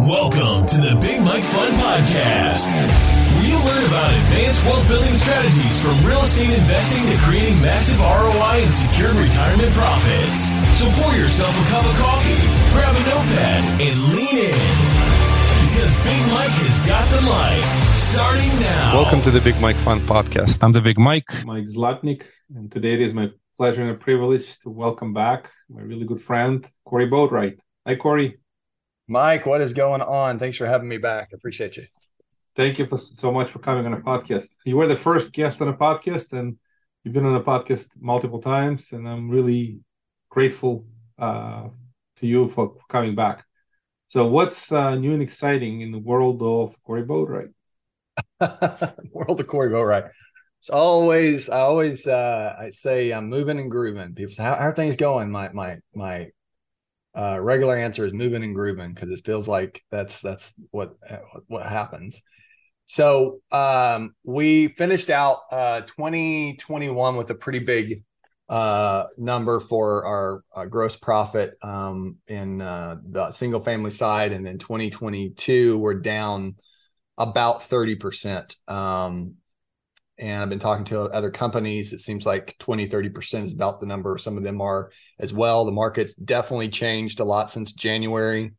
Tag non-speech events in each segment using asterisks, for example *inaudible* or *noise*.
Welcome to the Big Mike Fund Podcast, where you learn about advanced wealth building strategies from real estate investing to creating massive ROI and secure retirement profits. So pour yourself a cup of coffee, grab a notepad, and lean in. Because Big Mike has got the mic starting now. Welcome to the Big Mike Fund Podcast. I'm the Big Mike. Mike Zlotnik, and today it is my pleasure and a privilege to welcome back my really good friend, Corey Boatwright. Hi, Corey. Mike, what is going on? Thanks for having me back. I appreciate you. Thank you for so much for coming on a podcast. You were the first guest on a podcast, and you've been on a podcast multiple times, and I'm really grateful uh, to you for coming back. So, what's uh, new and exciting in the world of Corey Boatwright? *laughs* world of Corey Boatwright. It's always, I always, uh, I say I'm moving and grooving. People say, how, how are things going? My, my, my uh, regular answer is moving and grooving because it feels like that's that's what what happens. So um, we finished out uh, 2021 with a pretty big uh, number for our, gross profit um, in uh, the single family side, and then 2022 we're down about 30 percent. Um, and I've been talking to other companies. It seems like 20, 30% is about the number some of them are as well. The market's definitely changed a lot since January.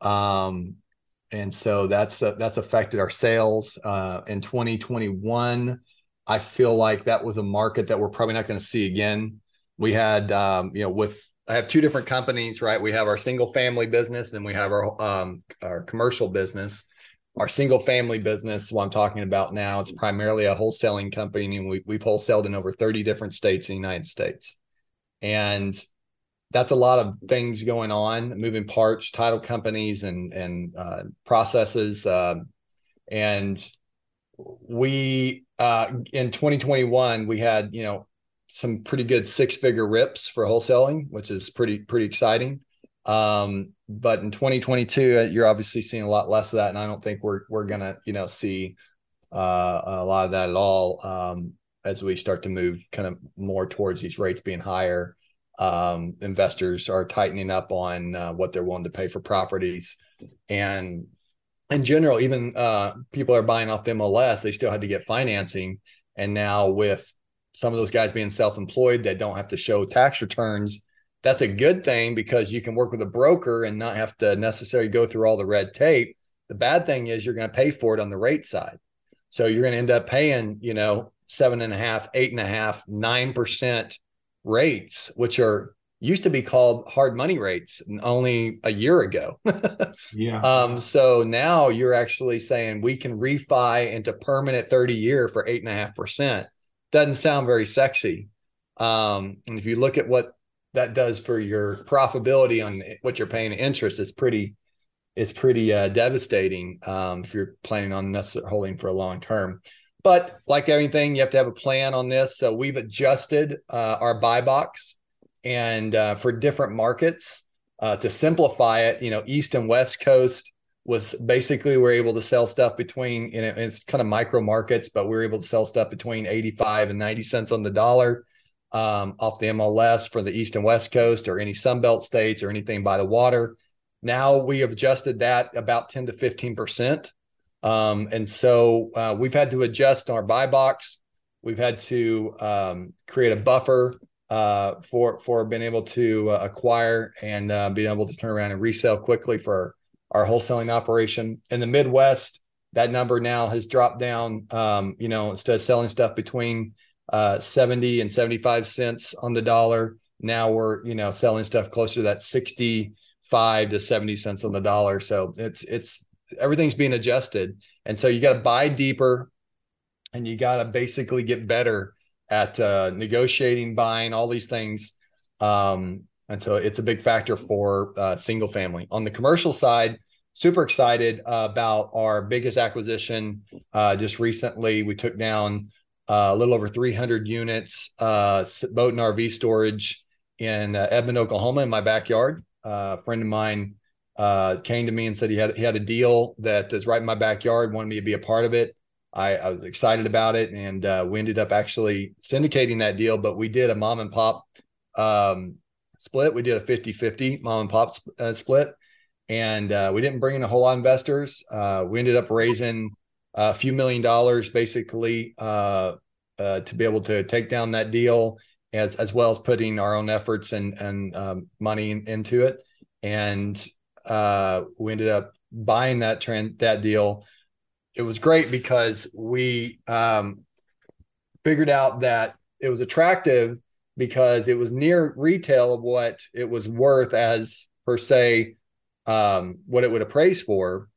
Um, and so that's uh, that's affected our sales uh, in 2021. I feel like that was a market that we're probably not going to see again. We had, um, you know, with I have two different companies, right? We have our single family business, and we have our um, our commercial business our single family business, what I'm talking about now, it's primarily a wholesaling company, and we, we've wholesaled in over 30 different states in the United States. And that's a lot of things going on, moving parts, title companies, and and uh, processes. Uh, and we uh, in 2021 we had you know some pretty good six figure rips for wholesaling, which is pretty pretty exciting. Um, but in 2022, uh, you're obviously seeing a lot less of that, and I don't think we're we're gonna you know see uh, a lot of that at all um, as we start to move kind of more towards these rates being higher. Um, investors are tightening up on uh, what they're willing to pay for properties, and in general, even uh, people are buying off the MLS. They still had to get financing, and now with some of those guys being self-employed that don't have to show tax returns that's a good thing because you can work with a broker and not have to necessarily go through all the red tape. The bad thing is you're going to pay for it on the rate side. So you're going to end up paying, you know, seven and a half, eight and a half, nine percent rates, which are used to be called hard money rates only a year ago. *laughs* yeah. Um, so now you're actually saying we can refi into permanent 30 year for eight and a half percent. Doesn't sound very sexy. Um, and if you look at what that does for your profitability on what you're paying interest is pretty it's pretty uh, devastating um, if you're planning on necessarily holding for a long term. But like everything, you have to have a plan on this. So we've adjusted uh, our buy box and uh, for different markets uh, to simplify it. You know, East and West Coast was basically we're able to sell stuff between you know it's kind of micro markets, but we're able to sell stuff between 85 and 90 cents on the dollar um, off the MLS for the East and West Coast or any Sunbelt states or anything by the water. Now we have adjusted that about 10 to 15%. Um, and so uh, we've had to adjust our buy box. We've had to um, create a buffer uh, for for being able to uh, acquire and uh, being able to turn around and resell quickly for our wholesaling operation. In the Midwest, that number now has dropped down. Um, you know, instead of selling stuff between uh, 70 and 75 cents on the dollar. Now we're, you know, selling stuff closer to that 65 to 70 cents on the dollar. So it's, it's, everything's being adjusted. And so you got to buy deeper and you got to basically get better at uh, negotiating, buying, all these things. Um, and so it's a big factor for uh, single family. On the commercial side, super excited uh, about our biggest acquisition. Uh, just recently, we took down a little over 300 units, uh, boat and RV storage in uh, Edmond, Oklahoma, in my backyard. Uh, a friend of mine uh, came to me and said he had he had a deal that is right in my backyard, wanted me to be a part of it. I, I was excited about it, and uh, we ended up actually syndicating that deal. But we did a mom and pop um, split. We did a 50 50 mom and pop sp- split. and uh, we didn't bring in a whole lot of investors. Uh, we ended up raising a few million dollars, basically, uh, uh, to be able to take down that deal, as as well as putting our own efforts and and um, money in, into it. And uh, we ended up buying that trend that deal. It was great because we um, figured out that it was attractive because it was near retail of what it was worth as per se um, what it would appraise for,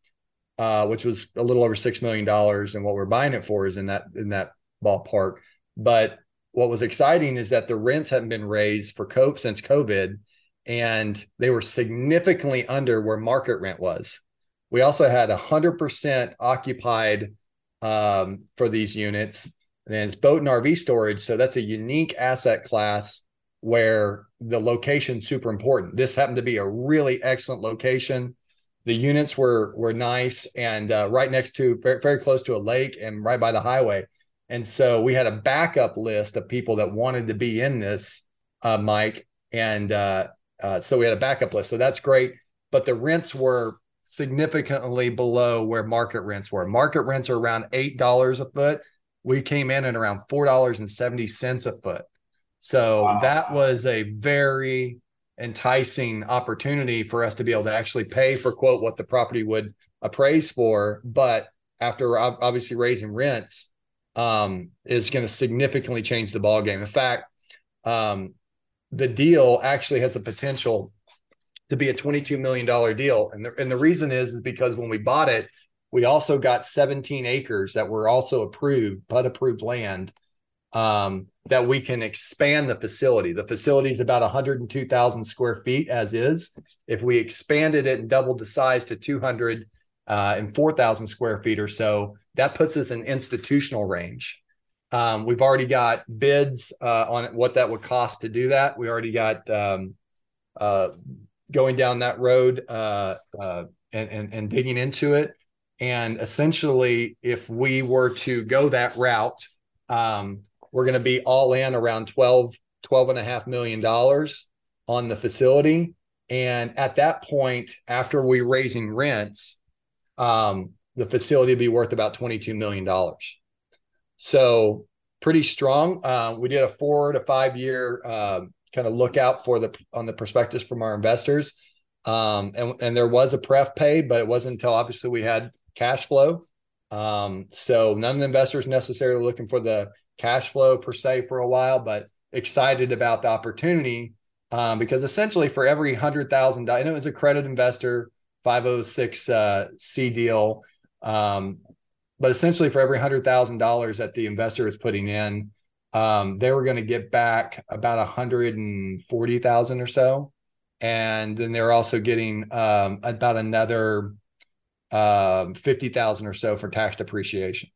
uh, which was a little over six million dollars, and what we're buying it for is in that in that ballpark. But what was exciting is that the rents hadn't been raised for COPE since COVID, and they were significantly under where market rent was. We also had 100% occupied um, for these units, and it's boat and RV storage. So that's a unique asset class where the location's super important. This happened to be a really excellent location. The units were were nice and uh, right next to very, very close to a lake and right by the highway. And so we had a backup list of people that wanted to be in this, uh, Mike. And uh, uh, so we had a backup list. So that's great. But the rents were significantly below where market rents were. Market rents are around $8 a foot. We came in at around $4.70 a foot. So wow. that was a very enticing opportunity for us to be able to actually pay for quote what the property would appraise for. But after obviously raising rents, um, is going to significantly change the ball game. In fact, um, the deal actually has the potential to be a $22 million deal. And the, and the reason is, is because when we bought it, we also got 17 acres that were also approved, but approved land um, that we can expand the facility. The facility is about 102,000 square feet as is. If we expanded it and doubled the size to 200 uh, and 4,000 square feet or so, that puts us in institutional range. Um, we've already got bids uh, on what that would cost to do that. We already got um, uh, going down that road uh, uh, and, and, and digging into it. And essentially, if we were to go that route, um, we're going to be all in around 12, 12 and a half million dollars on the facility. And at that point, after we raising rents, um, the facility will be worth about $22 million. So pretty strong. Uh, we did a four to five year uh, kind of look out for the on the prospectus from our investors. Um, and, and there was a pref paid, but it wasn't until obviously we had cash flow. Um, so none of the investors necessarily looking for the cash flow per se for a while, but excited about the opportunity um, because essentially for every hundred thousand dollars, and it was a credit investor 506 uh, C deal, um, but essentially, for every hundred thousand dollars that the investor is putting in, um, they were going to get back about a hundred and forty thousand or so, and then they're also getting um, about another um, fifty thousand or so for tax depreciation.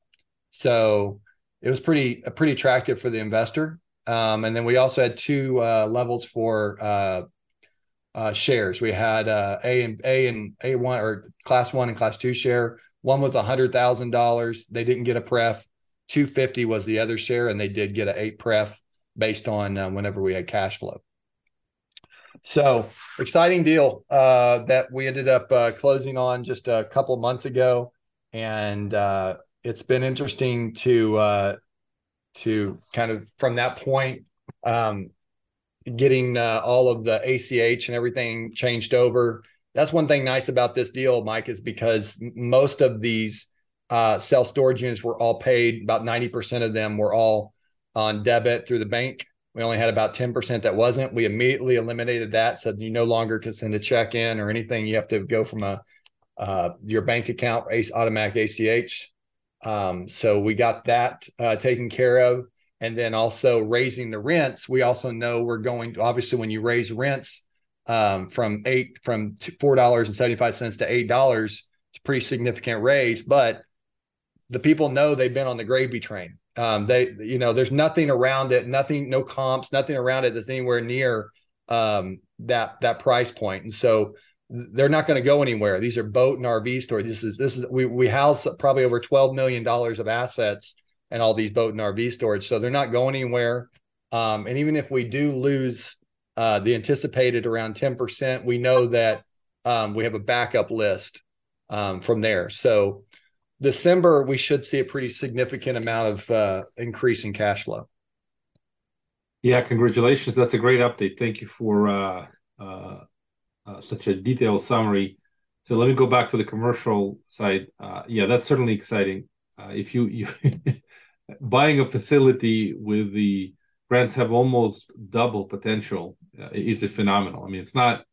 So it was pretty uh, pretty attractive for the investor. Um, and then we also had two uh, levels for uh, uh, shares. We had uh, A and A and A one or class one and class two share. One was a hundred thousand dollars. They didn't get a pref. Two fifty was the other share, and they did get an eight pref based on whenever we had cash flow. So exciting deal that we ended up closing on just a couple months ago, and it's been interesting to uh, to kind of from that point um, getting uh, all of the ACH and everything changed over. That's one thing nice about this deal, Mike, is because most of these uh, storage units were all paid. About ninety percent of them were all on debit through the bank. We only had about ten percent that wasn't. We immediately eliminated that, said you no longer can send a check in or anything. You have to go from a uh, your bank account, automatic ACH. Um, so we got that uh, taken care of. And then also raising the rents we also know we're going to obviously when you raise rents um, from eight from four dollars and 75 cents to eight dollars it's a pretty significant raise. But the people know they've been on the gravy train. Um, they you know there's nothing around it nothing no comps nothing around it that's anywhere near um, that that price point. And so they're not going to go anywhere these are boat and rv stores this is this is we we house probably over 12 million dollars of assets and all these boat and RV storage. So they're not going anywhere. Um, and even if we do lose uh, the anticipated around 10%, we know that um, we have a backup list um, from there. So December, we should see a pretty significant amount of uh, increase in cash flow. Yeah, congratulations. That's a great update. Thank you for uh, uh, such a detailed summary. So let me go back to the commercial side. Uh, yeah, that's certainly exciting. Uh, if you you *laughs* buying a facility with the rents have almost double potential uh, is a phenomenal. I mean, it's not.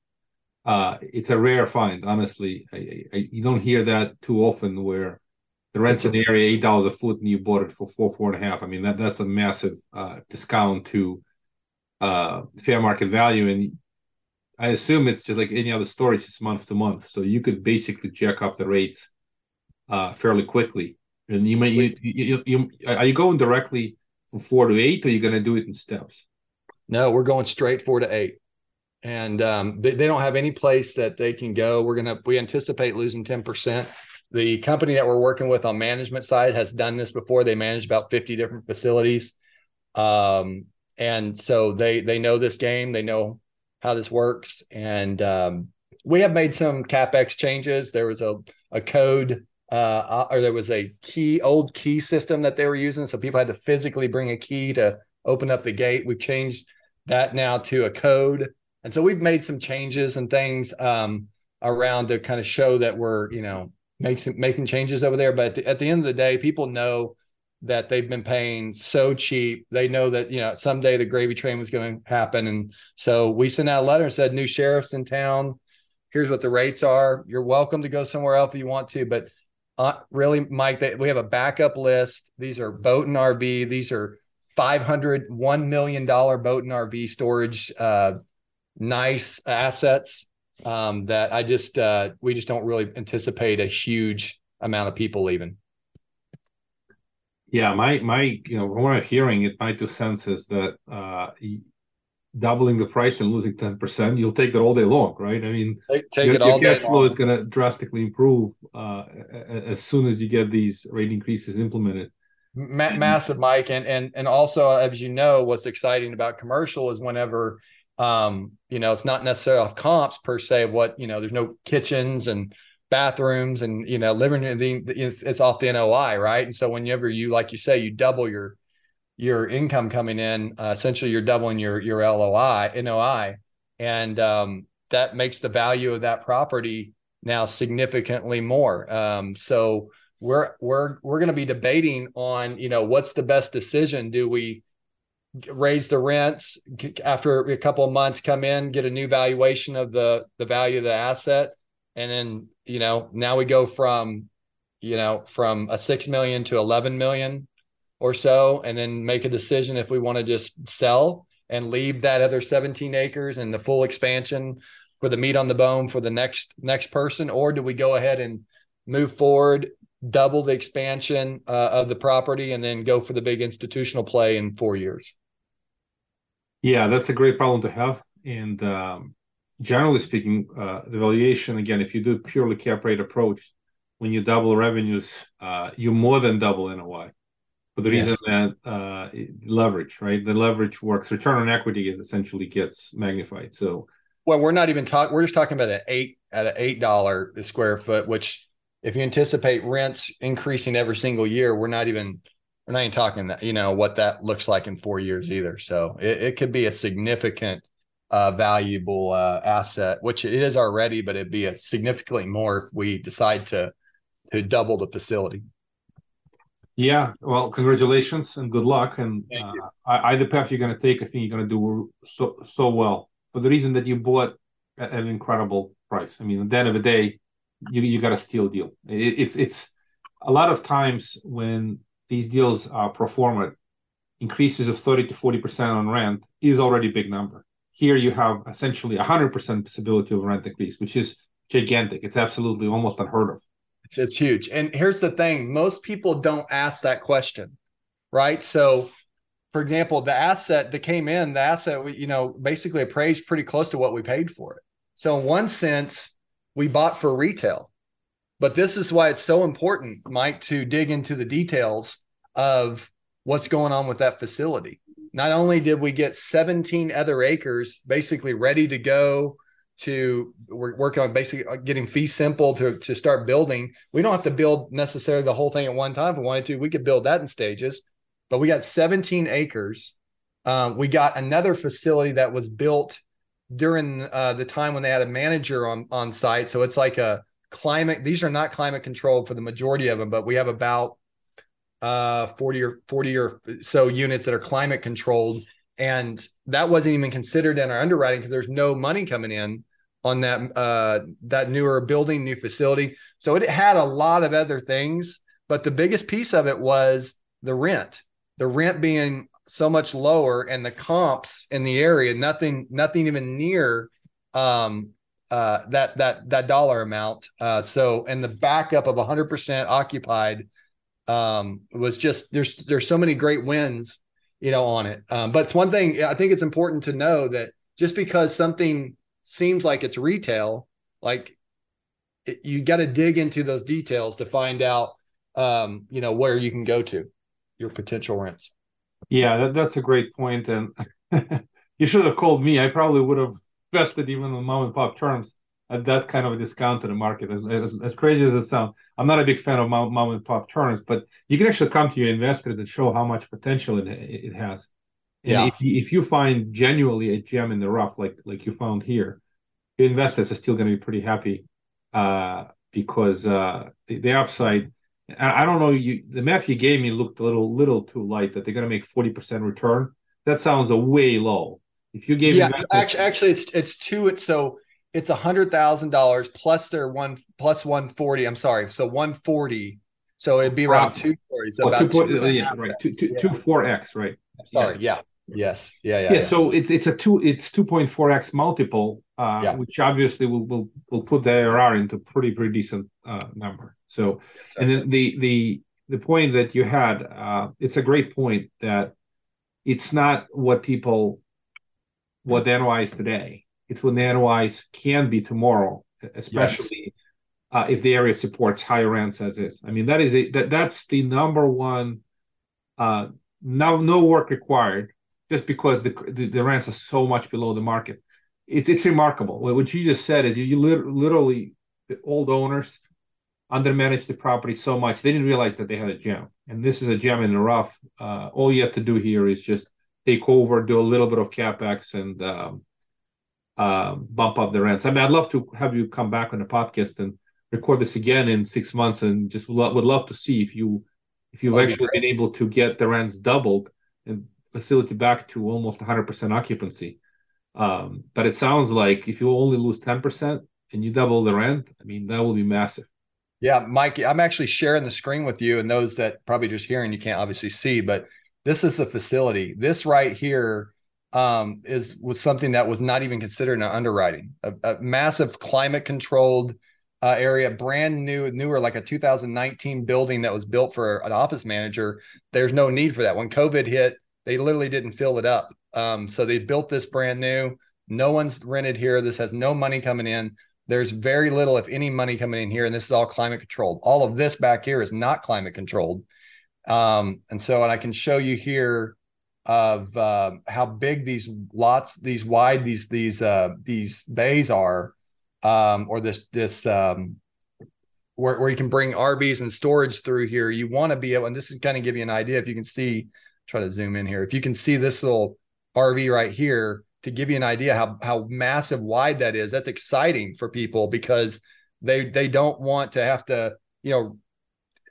Uh, it's a rare find, honestly. I, I, you don't hear that too often, where the rent's in the area eight dollars a foot and you bought it for four, four and a half. I mean, that that's a massive discount to fair market value, and I assume it's just like any other storage, it's month to month, so you could basically jack up the rates uh, fairly quickly. And you may you, you, you, are you going directly from four to eight, or you're you going to do it in steps? No, we're going straight four to eight, and um, they, they don't have any place that they can go. We're gonna we anticipate losing ten percent. The company that we're working with on management side has done this before. They manage about fifty different facilities, um, and so they they know this game. They know how this works. And um, we have made some capex changes. There was a a code uh, or there was a key old key system that they were using, so people had to physically bring a key to open up the gate. We've changed that now to a code, and so we've made some changes and things um, around to kind of show that we're you know making making changes over there. But at the, at the end of the day, people know that they've been paying so cheap. They know that, you know, someday the gravy train was going to happen. And so we sent out a letter and said, new sheriffs in town, here's what the rates are. You're welcome to go somewhere else if you want to. But uh, really, Mike, they, we have a backup list. These are boat and RV. These are 500, $1 million boat and RV storage, uh, nice assets um, that I just, uh, we just don't really anticipate a huge amount of people leaving. Yeah, my my you know from what I'm hearing, it my two cents is that uh, doubling the price and losing ten percent, you'll take that all day long, right? I mean, take, take your, it all your cash flow long. is going to drastically improve uh, as soon as you get these rate increases implemented. Ma- massive, Mike, and and and also as you know, what's exciting about commercial is whenever um, you know it's not necessarily comps per se. What you know, there's no kitchens and bathrooms and you know living it's, it's off the NOI, right? And so whenever you like you say you double your your income coming in, uh, essentially you're doubling your your LOI NOI, and um, that makes the value of that property now significantly more. Um, so we're we're we're going to be debating on you know what's the best decision. Do we raise the rents after a couple of months, come in, get a new valuation of the the value of the asset, and then you know now we go from you know from a 6 million to 11 million or so and then make a decision if we want to just sell and leave that other 17 acres and the full expansion for the meat on the bone for the next next person or do we go ahead and move forward double the expansion uh, of the property and then go for the big institutional play in 4 years? Yeah that's a great problem to have and um, generally speaking, uh, the valuation again, if you do purely cap rate approach, when you double revenues, uh, you more than double NOI. For the reason yes. that uh, leverage, right? The leverage works. Return on equity is essentially gets magnified. So, well, we're not even talking. We're just talking about an eight at an eight dollar square foot. Which, if you anticipate rents increasing every single year, we're not even we're not even talking that you know what that looks like in four years either. So it, it could be a significant uh, valuable uh, asset, which it is already, but it'd be a significantly more if we decide to to double the facility. Yeah, well, congratulations and good luck. And uh, either path you're going to take, I think you're going to do so so well for the reason that you bought at an incredible price. I mean, at the end of the day, you you got a steal deal. It, it's it's a lot of times when these deals are pro forma, increases of thirty to forty percent on rent is already a big number here you have essentially 100% possibility of rent increase, which is gigantic. It's absolutely almost unheard of. It's, it's huge. And here's the thing most people don't ask that question, right? So, for example, the asset that came in, the asset, you know, basically appraised pretty close to what we paid for it. So, in one sense, we bought for retail. But this is why it's so important, Mike, to dig into the details of what's going on with that facility not only did we get 17 other acres basically ready to go to we're working on basically uh, getting fee simple to to start building. We don't have to build necessarily the whole thing at one time if we wanted to. We could build that in stages, but we got 17 acres. Um, we got another facility that was built during uh, the time when they had a manager on on site. So it's like a climate. These are not climate controlled for the majority of them, but we have about uh, 40 or 40 or so units that are climate controlled and that wasn't even considered in our underwriting because there's no money coming in on that uh, that newer building, new facility. So it had a lot of other things, but the biggest piece of it was the rent. The rent being so much lower, and the comps in the area, nothing, nothing even near um, uh, that that that dollar amount. Uh, so, and the backup of 100% occupied um, was just there's there's so many great wins you know, on it. Um, but it's one thing I think it's important to know that just because something seems like it's retail, like it, you got to dig into those details to find out, um, you know, where you can go to your potential rents. Yeah, that, that's a great. And *laughs* you should have called me. I probably would have invested even in mom and pop terms at that kind of a discount to the market. As, as, as, crazy as it sounds, I'm not a big fan of mom, mom and pop terms, but you can actually come to your investors and show how much potential it, it has. And yeah. if you, if you find genuinely a gem in the rough, like like you found here, your investors are still going to be pretty happy uh, because uh, the, the upside. I don't know. You the math you gave me looked a little little too light. That they're going to make forty percent return. That sounds a way low. If you gave yeah, actually, actually, it's it's two. It's so it's a hundred thousand dollars plus their one plus one forty. I'm sorry, so one forty. So it'd be around two forty. So well, about two, two, yeah, right. Two, two, yeah. two four x, right? Sorry, yeah. yeah. Yes. Yeah, yeah, yeah. So it's it's a two it's two point four x multiple, uh, yeah. which obviously will will will put the ARR into pretty pretty decent uh, number. So, yes, and then the the the point that you had, uh, it's a great point that it's not what people what the NOI is today it's the NOIs can be tomorrow, especially yes. uh, if the area supports higher rents as is. I mean, that is a, that that's the number one. Uh, no, no work required, just because the, the, the rents are so much below the market. It's it's remarkable. What you just said is you, you literally the old owners undermanaged the property so much they didn't realize that they had a gem, and this is a gem in the rough. Uh, all you have to do here is just take over, do a little bit of capex, and um, uh, bump up the rents. I mean, I'd love to have you come back on the podcast and record this again in six months, and just lo- would love to see if you if you've actually been able to get the rents doubled and facility back to almost 100% occupancy. Um, but it sounds like if you only lose 10% and you double the rent, I mean, that will be massive. Yeah, Mike, I'm actually sharing the screen with you, and those that probably just hearing you can't obviously see, but this is the facility. This right here um, is was something that was not even considered in underwriting. A, a massive climate controlled uh, area, brand new, newer, like a 2019 building that was built for an office manager. There's no need for that. When COVID hit, they literally didn't fill it up. Um, so they built this brand new. No one's rented here. This has no money coming in. There's very little, if any, money coming in here, and this is all climate controlled. All of this back here is not climate controlled. Um, and so, and I can show you here of uh, how big these lots, these wide, these these uh, these bays are, um, or this this um, where where you can bring RVs and storage through here. You want to be able, and this is kind of give you an idea. If you can see, try to zoom in here. If you can see this little RV right here, to give you an idea how how massive wide that is. That's exciting for people because they they don't want to have to you know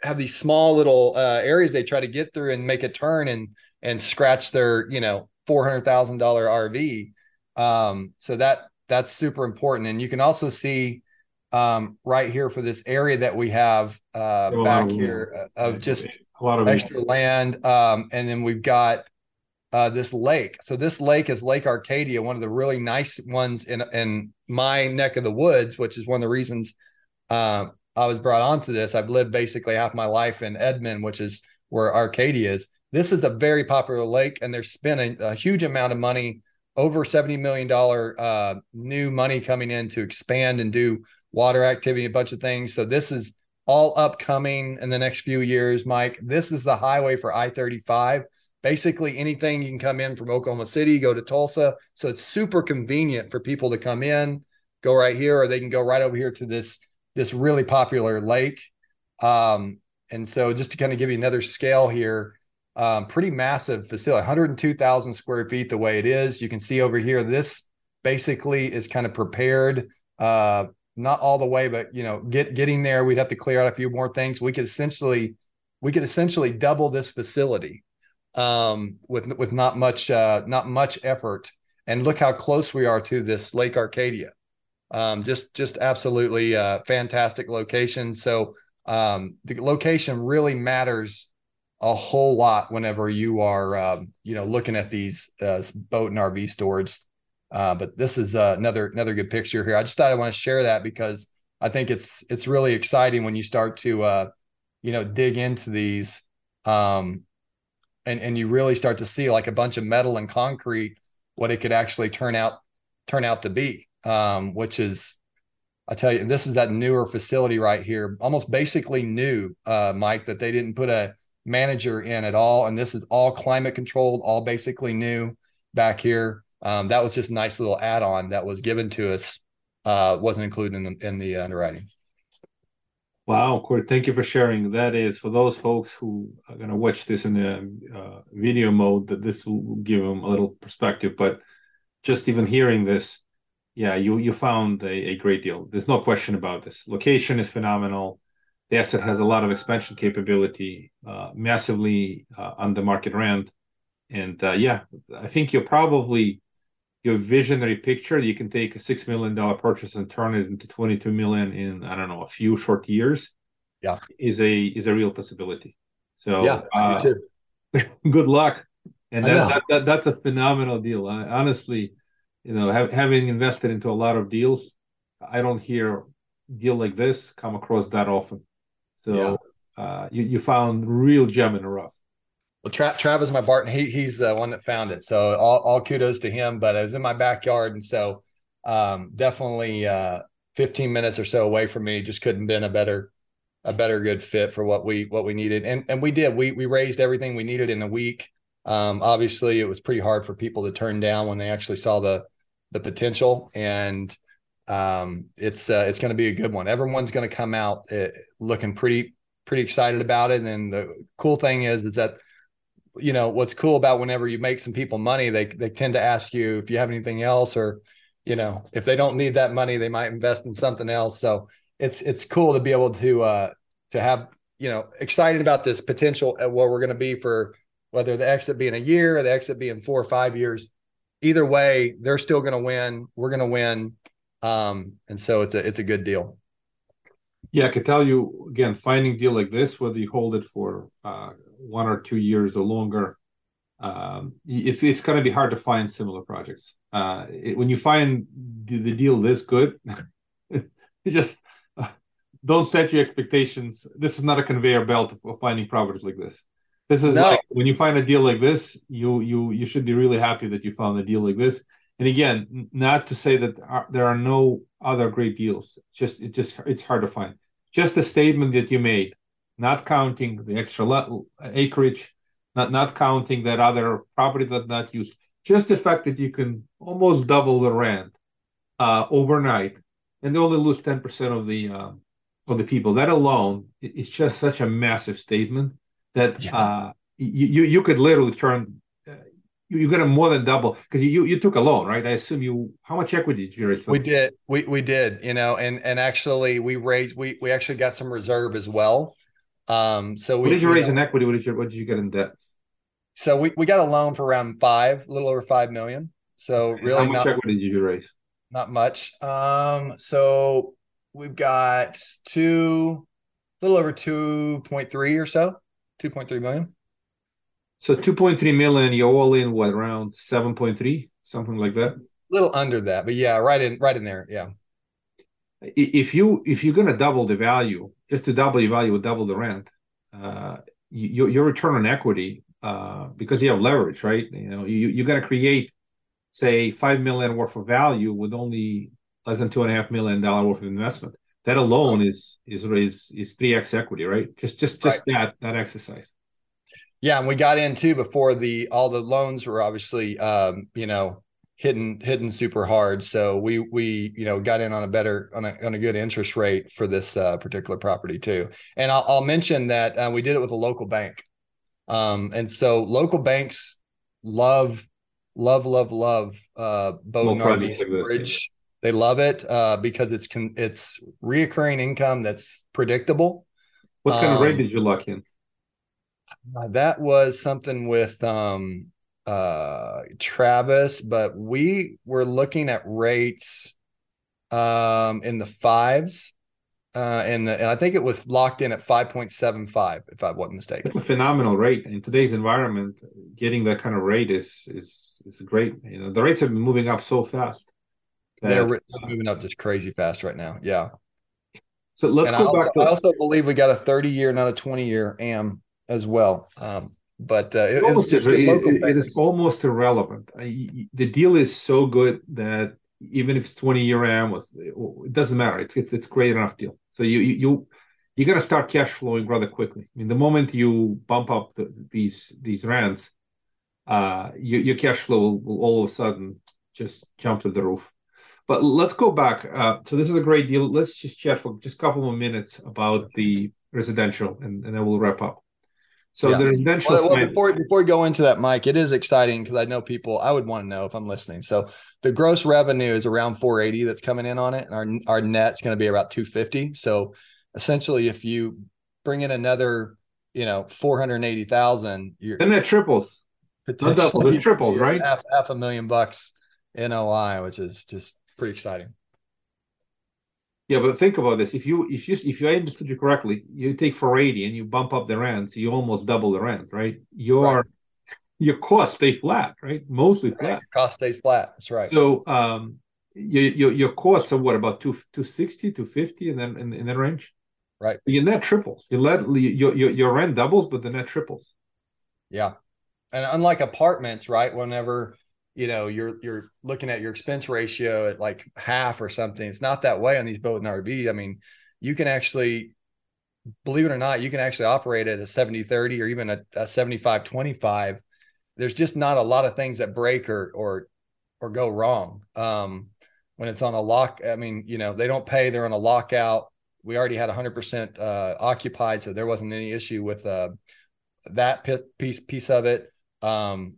have these small little uh, areas they try to get through and make a turn and and scratch their you know four hundred thousand dollar RV. Um, so that that's super important, and you can also see um, right here for this area that we have uh, back here uh, of just a lot of extra land, um, and then we've got uh, this lake. So this lake is Lake Arcadia, one of the really nice ones in in my neck of the woods, which is one of the reasons uh, I was brought onto this. I've lived basically half my life in Edmond, which is where Arcadia is. This is a very popular lake, and they're spending a huge amount of money over $70 million uh, new money coming in to expand and do water activity, a bunch of things. So this is all upcoming in the next few years, Mike. This is the highway for I 35. Basically, anything you can come in from Oklahoma City, go to Tulsa. So it's super convenient for people to come in go right here, or they can go right over here to this this really popular lake. Um, and so, just to kind of give you another scale here, um, pretty massive facility, 102,000 square feet. The way it is, you can see over here, this basically is kind of prepared. Uh, not all the way, but you know, get getting there, we'd have to clear out a few more things. We could essentially, we could essentially double this facility um, with with not much uh, not much effort. And look how close we are to this Lake Arcadia. Um, just just absolutely uh, fantastic location. So um, the location really matters a whole lot whenever you are um, you know looking at these uh, boat and RV storage uh, but this is uh, another another good picture here. I just thought I want to share that because I think it's it's really exciting when you start to uh, you know dig into these um, and and you really start to see like a bunch of metal and concrete what it could actually turn out turn out to be, um, which is I tell you this is that newer facility right here, almost basically new, uh, Mike, that they didn't put a manager in at all, and this is all climate controlled, all basically new back here. Um, that was just a nice little add-on that was given to us uh, wasn't included in the in the underwriting. Wow Corey, thank you for sharing. That is for those folks who are going to watch this in the uh, video mode that this will give them a little perspective. But just even hearing this yeah you you found a, a great deal. There's no question about this. Location is phenomenal the asset has a lot of expansion capability uh, massively uh, under market rent. And uh, yeah i think you'll probably your visionary picture you can take a six million dollar purchase and turn it into 22 million in i don't know a few short years. Yeah. Is a is a real possibility. So yeah uh, *laughs* good luck. And that, that, that, that's a phenomenal deal. I, honestly you know have, having invested into a lot of deals i don't hear deal like this come across that often so yeah. uh, you, you found real gem in the rough well, Tra- Travis, my partner, he, he's the one that found it. So all, all kudos to him. But it was in my backyard, and so um, definitely uh, 15 minutes or so away from me. Just couldn't been a better a better good fit for what we what we needed, and and we did. We we raised everything we needed in a week. Um, obviously, it was pretty hard for people to turn down when they actually saw the the potential, and um, it's uh, it's going to be a good one. Everyone's going to come out uh, looking pretty pretty excited about it. And the cool thing is is that you know what's cool about whenever you make some people money they they tend to ask you if you have anything else or you know if they don't need that money they might invest in something else so it's it's cool to be able to uh to have you know excited about this potential at where we're going to be for whether the exit being a year or the exit being four or five years either way they're still going to win we're going to win um and so it's a it's a good deal yeah, I can tell you again, finding deal like this, whether you hold it for uh, one or two years or longer, um, it's it's going to be hard to find similar projects. Uh, it, when you find the, the, deal this good, *laughs* just uh, don't set your expectations. This is not a conveyor belt of finding properties like this. This is no. like when you find a deal like this, you you you should be really happy that you found a deal like this. And again, not to say that there are no other great deals. Just it just it's hard to find. Just the statement that you made, not counting the extra acreage, not not counting that other property that not used. Just the fact that you can almost double the rent uh, overnight, and only lose ten percent of the uh, of the people. That alone is just such a massive statement that yeah. uh, you you could literally turn you got to more than double because you you took a loan, right? I assume you. How much equity did you raise? we did. We we did. You know, and and actually we raised. We we actually got some reserve as well. Um. So we, what did you raise know, in equity? What did you What did you get in debt? So we we got a loan for around five, a little over five million. So really, how much not, equity did you raise? Not much. Um. So we've got two, a little over two point three or so, two point three million. So 2.3 million, you're all in what around 7.3, something like that. A little under that, but yeah, right in right in there. Yeah. If you if you're gonna double the value, just to double your value, double the rent, uh, you, your return on equity, uh, because you have leverage, right? You know, you you got to create, say, five million worth of value with only less than two and a half million dollar worth of investment. That alone is is is is three x equity, right? Just just just right. that that exercise. Yeah, and we got in too before the all the loans were obviously um, you know hitting hitting super hard. So we we you know got in on a better on a on a good interest rate for this uh, particular property too. And I'll, I'll mention that uh, we did it with a local bank, um, and so local banks love love love love uh, and RV storage. They love it uh, because it's con- it's reoccurring income that's predictable. What kind um, of rate um, did you lock in? Uh, that was something with um, uh, Travis, but we were looking at rates um, in the fives. Uh, and the, and I think it was locked in at 5.75, if I wasn't mistaken. It's a phenomenal rate in today's environment. Getting that kind of rate is is is great. You know, the rates have been moving up so fast. They're moving up just crazy fast right now. Yeah. So let's and go I also, back. To- I also believe we got a 30 year, not a 20 year AM as well. Um, but uh, it, almost just it, it, it is almost irrelevant. I, the deal is so good that even if it's 20 year AM, it doesn't matter. It's, it's it's great enough deal. So you you you, you got to start cash flowing rather quickly. I mean, the moment you bump up the, these these rents, uh, your, your cash flow will, will, all of a sudden just jump to the roof. But let's go back. Uh, so this is a great deal. Let's just chat for just a couple more minutes about the residential, and, and then we'll wrap up. So yeah. the residential well, well, before before we go into that, Mike, it is exciting because I know people. I would want to know if I'm listening. So the gross revenue is around 480 that's coming in on it, and our our net's going to be about 250. So essentially, if you bring in another, you know, 480,000, you're and that triples. Potentially, triples, *laughs* right? Half half a million bucks NOI, which is just pretty exciting. Yeah, but think about this. If you if you if you understood you correctly, you take 480 and you bump up the rents, you almost double the rent, right? Your right. your cost stay flat, right? Mostly flat. Right. Cost stays flat. That's right. So um your your your costs are what about two 260, 250 and then in, in that range? Right. Your net triples. Your let your, your your rent doubles, but the net triples. Yeah. And unlike apartments, right? Whenever you know you're you're looking at your expense ratio at like half or something. It's not that way on these boat and rv i mean you can actually believe it or not you can actually operate at a 70 30 or even a, a 75 25 there's just not a lot of things that break or or or go wrong um when it's on a lock i mean you know they don't pay they're on a lockout. We already had 100% uh occupied so there wasn't any issue with uh that piece piece of it. Um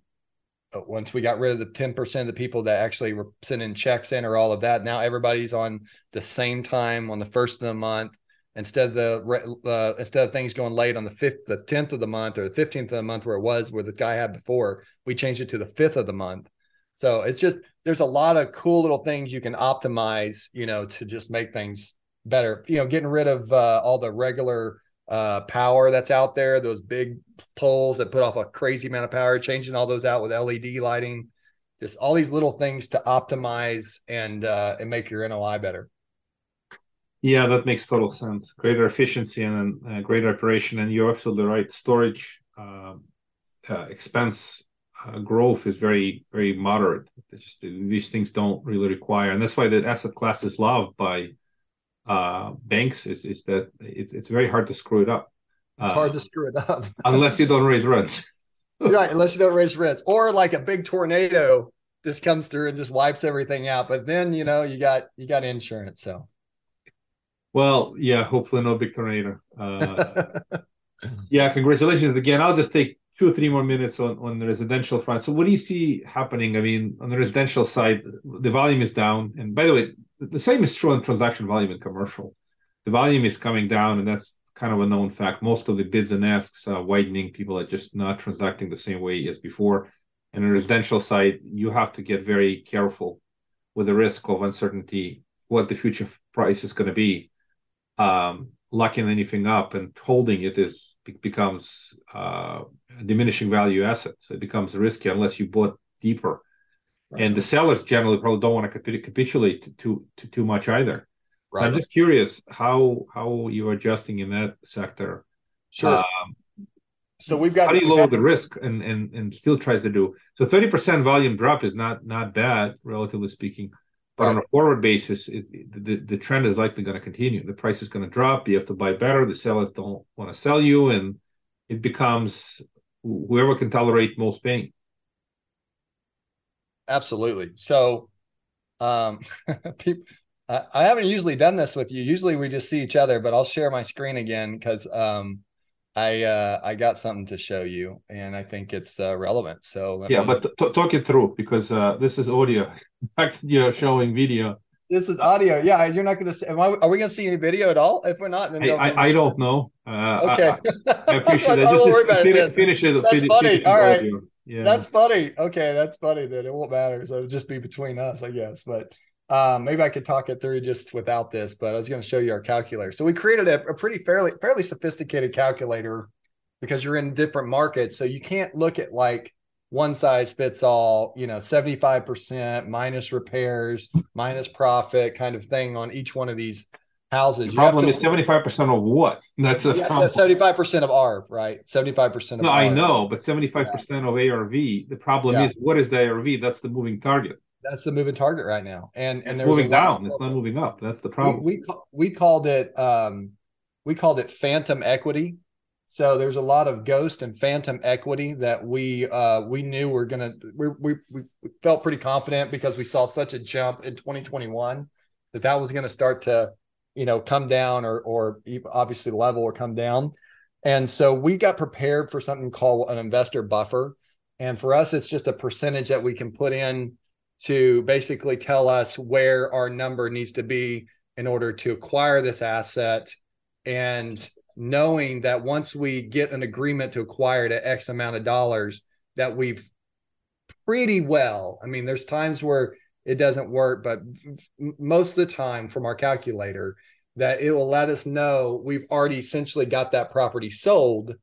once we got rid of the 10% of the people that actually were sending checks in or all of that, now everybody's on the same time on the first of the month instead of the uh, instead of things going late on the fifth, the tenth of the month or the fifteenth of the month where it was where the guy had before, we changed it to the fifth of the month. So it's just there's a lot of cool little things you can optimize, you know, to just make things better. You know, getting rid of uh, all the regular uh, power that's out there, those big poles that put off a crazy amount of power, changing all those out with LED lighting, just all these little things to optimize and uh, and make your NOI better. Yeah, that makes total sense. Greater efficiency and uh, greater operation, and you're absolutely right. Storage uh, uh, expense uh, growth is very very moderate. It's just these things don't really require, and that's why the asset class is loved by uh, banks is is that it's it's very hard to screw it up. It's hard to screw it up *laughs* unless you don't raise rents. right, unless you don't raise rents, or like a big tornado just comes through and just wipes everything out. But then you know you got you got insurance, so. Well, yeah, hopefully no big tornado. Uh, yeah, congratulations again. I'll just take two or three more minutes on, on the residential front. So, what do you see happening? I mean, on the residential side, the volume is down. And by the way, the same is true on transaction volume in commercial. The volume is coming down, and that's kind of a known fact. Most of the bids and asks are widening. People are just not transacting the same way as before. And on the residential side, you have to get very careful with the risk of uncertainty, what the future price is going to be. Um, locking anything up and holding it is becomes uh, a diminishing value assets. It becomes risky unless you bought deeper and the sellers generally probably don't want to capitulate too too, too much either. Right. So I'm just curious how how you're adjusting in that sector. Sure. Um, so we've got how do you lower the risk and and and still try to do so? Thirty percent volume drop is not not bad, relatively speaking. But right. on a forward basis, it, the the trend is likely going to continue. The price is going to drop. You have to buy better. The sellers don't want to sell you, and it becomes whoever can tolerate most pain. absolutely. So, um, *laughs* people, I, I haven't usually done this with you. Usually we just see each other, but I'll share my screen again because um, I uh, I got something to show you, and I think it's uh, relevant. So yeah, me... but t- talk it through because uh, this is audio. *laughs* you know, showing video. This is audio. Yeah, you're not going to see. Am I, are we going to see any video at all? If we're not, then I, I, I, don't know. Uh, okay, I, I appreciate *laughs* that. Just, just finish, it, finish it. That's finish, funny. Finish all right, audio. yeah, that's funny. Okay, that's funny. Then it won't matter. So it'll just be between us, I guess. But um, maybe I could talk it through just without this. But I was going to show you our calculator. So we created a, a pretty fairly fairly sophisticated calculator because you're in different markets. So you can't look at like one size fits all, you know, 75% minus repairs, minus profit kind of thing on each one of these houses. The problem is 75% of what? That's a yes, 75% of ARV, right? 75% of No, ARV. I know, but 75% of ARV, the problem yeah. is what is the ARV? That's the moving target. That's the moving target right now. And and it's moving down. It's not moving up. That's the problem. We, we, we called it um we called it phantom equity so there's a lot of ghost and phantom equity that we uh, we knew we're gonna we, we we felt pretty confident because we saw such a jump in 2021 that that was going to start to you know come down or or obviously level or come down. And so we got prepared for something called an investor buffer. And for us, it's just a percentage that we can put in to basically tell us where our number needs to be in order to acquire this asset and knowing that once we get an agreement to acquire it at X amount of dollars, that we've pretty well. I mean, there's times where it doesn't work, but most of the time from our calculator, that it will let us know we've already essentially got that property sold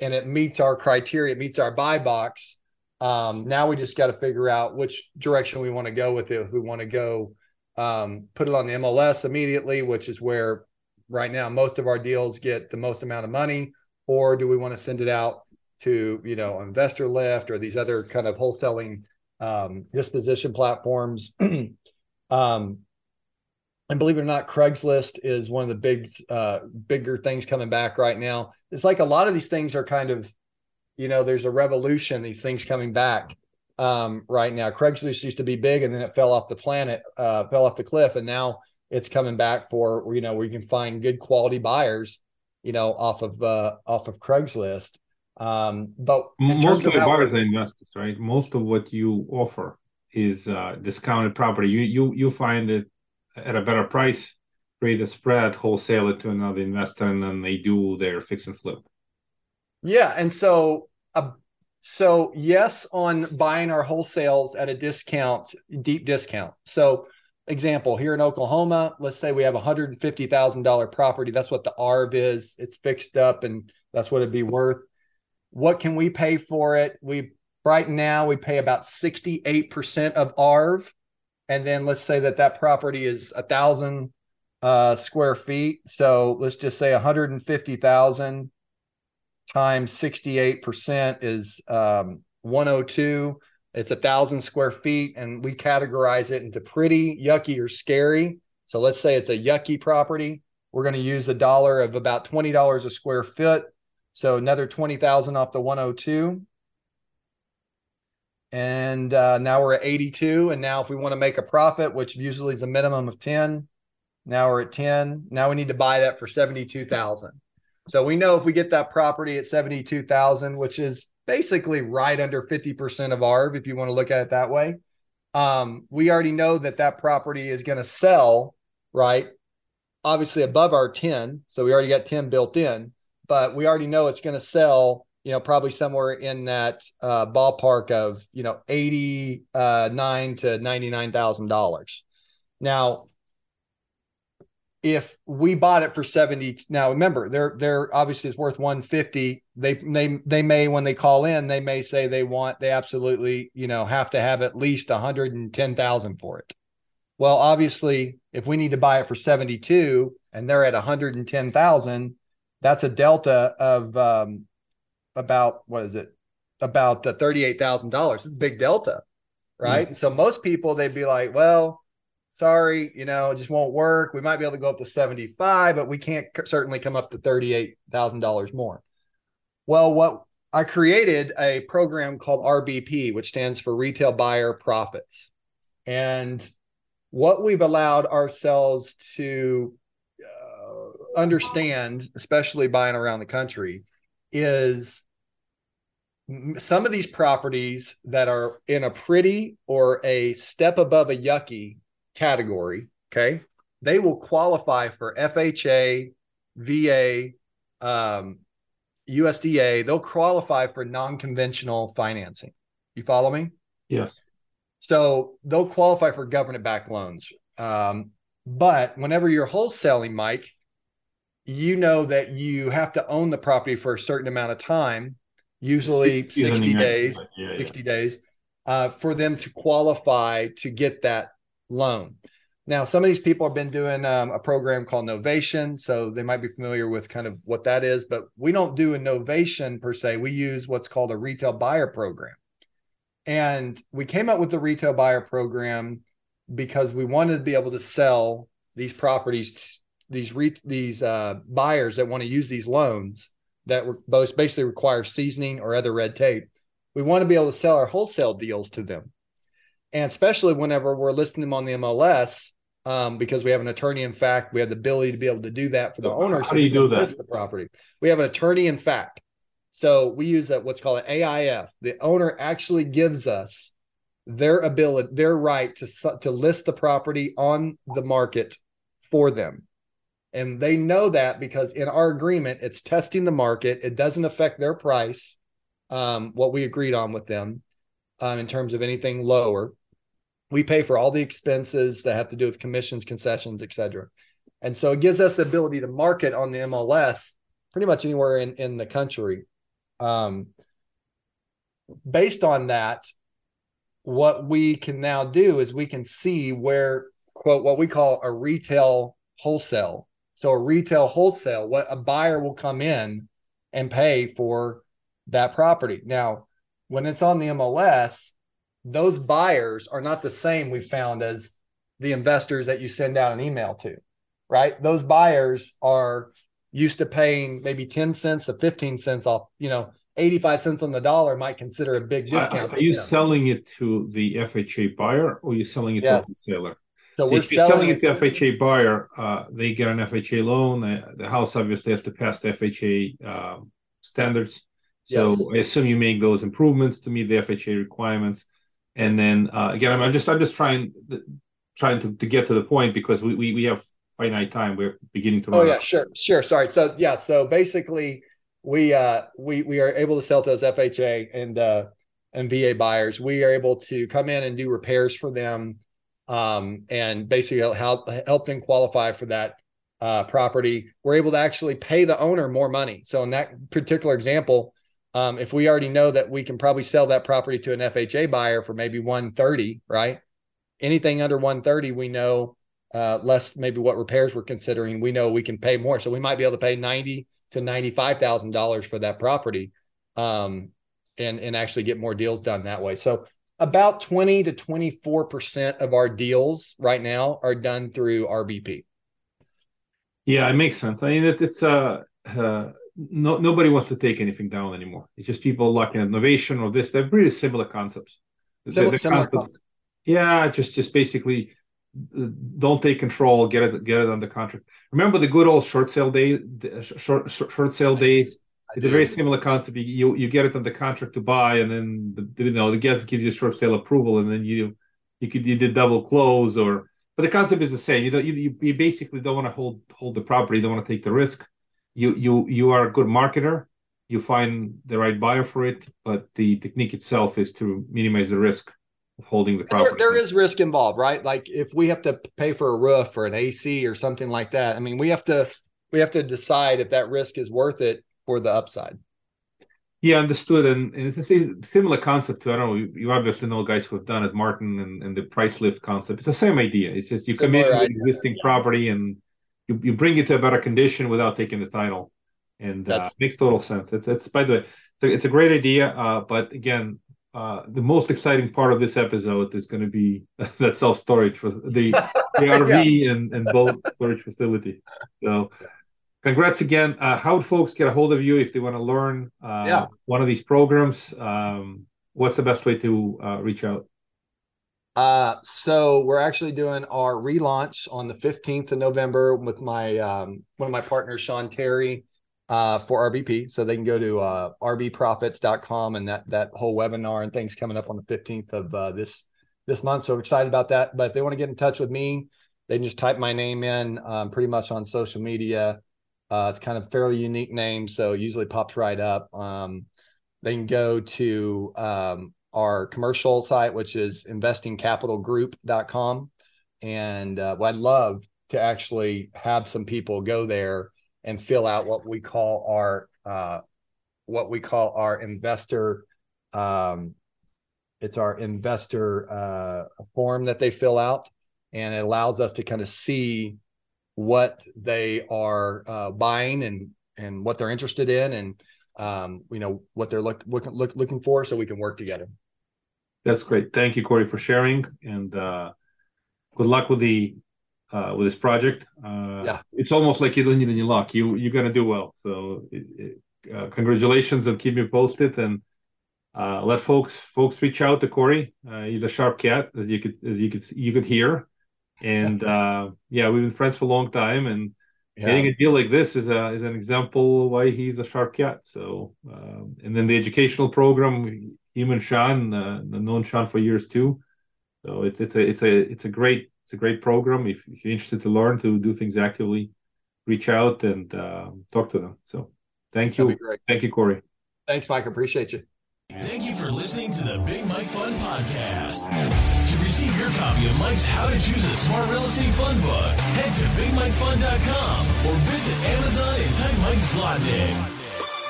and it meets our criteria, it meets our buy box. Um, now we just got to figure out which direction we want to go with it. If we want to go um, put it on the MLS immediately, which is where right now most of our deals get the most amount of money or do we want to send it out to you know InvestorLift or these other kind of wholesaling um, disposition platforms *clears throat* um, and believe it or not craigslist is one of the big uh, bigger things coming back right now it's like a lot of these things are kind of you know there's a revolution these things coming back um, right now. Craigslist used to be big and then it fell off the planet uh, fell off the cliff and now it's coming back for you know where you can find good quality buyers you know off of uh off of craigslist. Um but most of the buyers are investors right? Most of what you offer is uh discounted property. You you you find it at a better price create a spread wholesale it to another investor and then they do their fix and flip yeah and so uh, so yes on buying our wholesales at a discount deep discount so example here in Oklahoma, let's say we have a hundred and fifty thousand dollar property. That's what the ARV is. It's fixed up, and that's what it'd be worth. What can we pay for it? We right now we pay about sixty eight percent of ARV, and then let's say that that property is a thousand uh, square feet. So let's just say one hundred and fifty thousand times sixty eight percent is um, one hundred oh two it's a thousand square feet, and we categorize it into pretty, yucky, or scary. So let's say it's a yucky property. We're going to use a dollar of about twenty dollars a square foot. So another twenty thousand off the 102. And uh, now we're at 82. And now, if we want to make a profit, which usually is a minimum of 10, now we're at 10. Now we need to buy that for 72,000. So we know if we get that property at 72,000, which is basically right under 50% of ARV, if you want to look at it that way. Um, we already know that that property is going to sell, right? Obviously above our 10. So we already got 10 built in, but we already know it's going to sell, you know, probably somewhere in that uh, ballpark of, you know, 89 uh, to $99,000. Now, if we bought it for 70 now remember they're they're obviously it's worth 150 they they they may when they call in they may say they want they absolutely you know have to have at least 110,000 for it. Well obviously if we need to buy it for 72 and they're at 110,000 that's a delta of um about what is it? About uh, $38,000 it's a big delta right? Mm. so most people they'd be like well sorry, you know, it just won't work. We might be able to go up to 75, but we can't certainly come up to $38,000 more. Well, what I created a program called RBP, which stands for Retail Buyer Profits. And what we've allowed ourselves to uh, understand, especially buying around the country, is some of these properties that are in a pretty or a step above a yucky category, okay, they will qualify for FHA, VA, um, USDA. They'll qualify for non conventional financing. You follow me? Yes. So they'll qualify for government backed loans. Um, but whenever you're wholesaling, Mike, you know that you have to own the property for a certain amount of time, usually 60 days, yeah, 60 yeah. days, uh, for them to qualify to get that loan. Now, some of these people have been doing um, a program called Novation, so they might be familiar with kind of what that is, but we don't do a Novation per se. We use what's called a retail buyer program. And we came up with the retail buyer program because we wanted to be able to sell these properties, these re- these uh, buyers that want to use these loans that both basically require seasoning or other red tape. We want to be able to sell our wholesale deals to them, and especially whenever we're listing them on the MLS, um, because we have an attorney in fact, we have the ability to be able to do that for the owner. How so do you do that? The property. We have an attorney in fact. So we use that what's called an AIF. The owner actually gives us their ability, their right to to list the property on the market for them. And they know that because in our agreement, it's testing the market. It doesn't affect their price, um, what we agreed on with them um, in terms of anything lower. We pay for all the expenses that have to do with commissions, concessions, etc. And so it gives us the ability to market on the MLS pretty much anywhere in, in the country um, based on that, what we can now do is we can see where, quote, what we call a retail wholesale. So, a retail wholesale, what a buyer will come in and pay for that property. Now, when it's on the MLS, those buyers are not the same we found as the investors that you send out an email to, right? Those buyers are used to paying maybe 10 cents to 15 cents off, you know, 85 cents on the dollar might consider a big discount. Are, are you them. selling it to the FHA buyer or are you selling it yes. to a seller? So, so we're if you're selling, it to FHA buyer, uh, they get an FHA loan. Uh, the house obviously has to pass the FHA um, standards. So yes. I assume you make those improvements to meet the FHA requirements. And then uh, again, I'm, I'm, just I'm just trying trying to, to get to the point because we, we, we have finite time. We're beginning to. Oh yeah, out. sure, sure. Sorry. So yeah, so basically, we uh we we are able to sell to those FHA and uh and VA buyers. We are able to come in and do repairs for them, um, and basically help help them qualify for that uh, property. We're able to actually pay the owner more money. So in that particular example, um, if we already know that we can probably sell that property to an FHA buyer for maybe 130, right? Anything under 130, we know uh, less maybe what repairs we're considering, we know we can pay more. So we might be able to pay ninety to ninety five thousand dollars for that property, um, and and actually get more deals done that way. So about twenty to twenty four percent of our deals right now are done through RBP. Yeah, it makes sense. I mean, it, it's uh, uh, no nobody wants to take anything down anymore. It's just people looking at innovation or this. They're pretty similar concepts. Similar, the, the similar concept, concept. Yeah, just just basically uh, don't take control get it get it under contract remember the good old short sale day short short sale days it's a very similar concept you you get it under contract to buy and then the, you know the guest gives you a short sale approval and then you you could you did double close or but the concept is the same you don't you, you basically don't want to hold hold the property you don't want to take the risk you you you are a good marketer you find the right buyer for it but the technique itself is to minimize the risk of holding the property. There, there is risk involved, right? Like if we have to pay for a roof or an AC or something like that, I mean, we have to we have to decide if that risk is worth it for the upside. Yeah, understood. And, and it's a similar concept to I don't know. You, you obviously know guys who have done it, Martin, and, and the price lift concept. It's the same idea. It's just you similar in with existing yeah. property and you, you bring it to a better condition without taking the title, and uh, makes total sense. It's it's by the way, it's a, it's a great idea. Uh, but again, uh, the most exciting part of this episode is going to be *laughs* that self storage for the the RV *laughs* yeah. and and boat storage facility. So congrats again. Uh, how would folks get a hold of you if they want to learn uh, Yeah. one of these programs? Um, what's the best way to uh, reach out? Uh, so we're actually doing our relaunch on the 15th of November with my um, one of my partners, Sean Terry, uh, for RBP. So they can go to uh, rbprofits.com and that that whole webinar and things coming up on the 15th of uh, this this month. So excited about that. But if they want to get in touch with me, they can just type my name in um, pretty much on social media. Uh, it's kind of fairly unique name, so usually pops right up. Um, they can go to um, our commercial site, which is investingcapitalgroup.com. And uh, well, I'd love to actually have some people go there and fill out what we call our uh, what we call our investor um, it's our investor uh, form that they fill out and it allows us to kind of see what they are uh, buying and and what they're interested in and um, you know what they're look, look, look, looking for so we can work together That's great. Thank you, Corey, for sharing, and uh, good luck with the uh, with this project. Uh, Yeah. it's almost like you don't need any luck. You you're gonna do well. So, it, it, uh, congratulations, and keep me posted. And uh, let folks folks reach out to Corey. Uh, he's a sharp cat, as you could as you could you could hear. And uh, yeah, we've been friends for a long time, and getting a deal like this is a is an example why he's a sharp cat. So, um, and then the educational program, him and Sean, uh, known Sean for years too. So it's it's a it's a it's a great it's a great program. If, if you're interested to learn to do things actively, reach out and uh, talk to them. So, thank That'd you, thank you, Corey. thanks mike appreciate you Thank you for listening to the Big Mike Fund Podcast. To receive your copy of Mike's How to Choose a Smart Real Estate Fund book, head to BigMikeFund.com or visit Amazon and type Mike Zlotnik.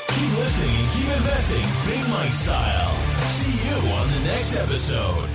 Keep listening and keep investing Big Mike style. See you on the next episode.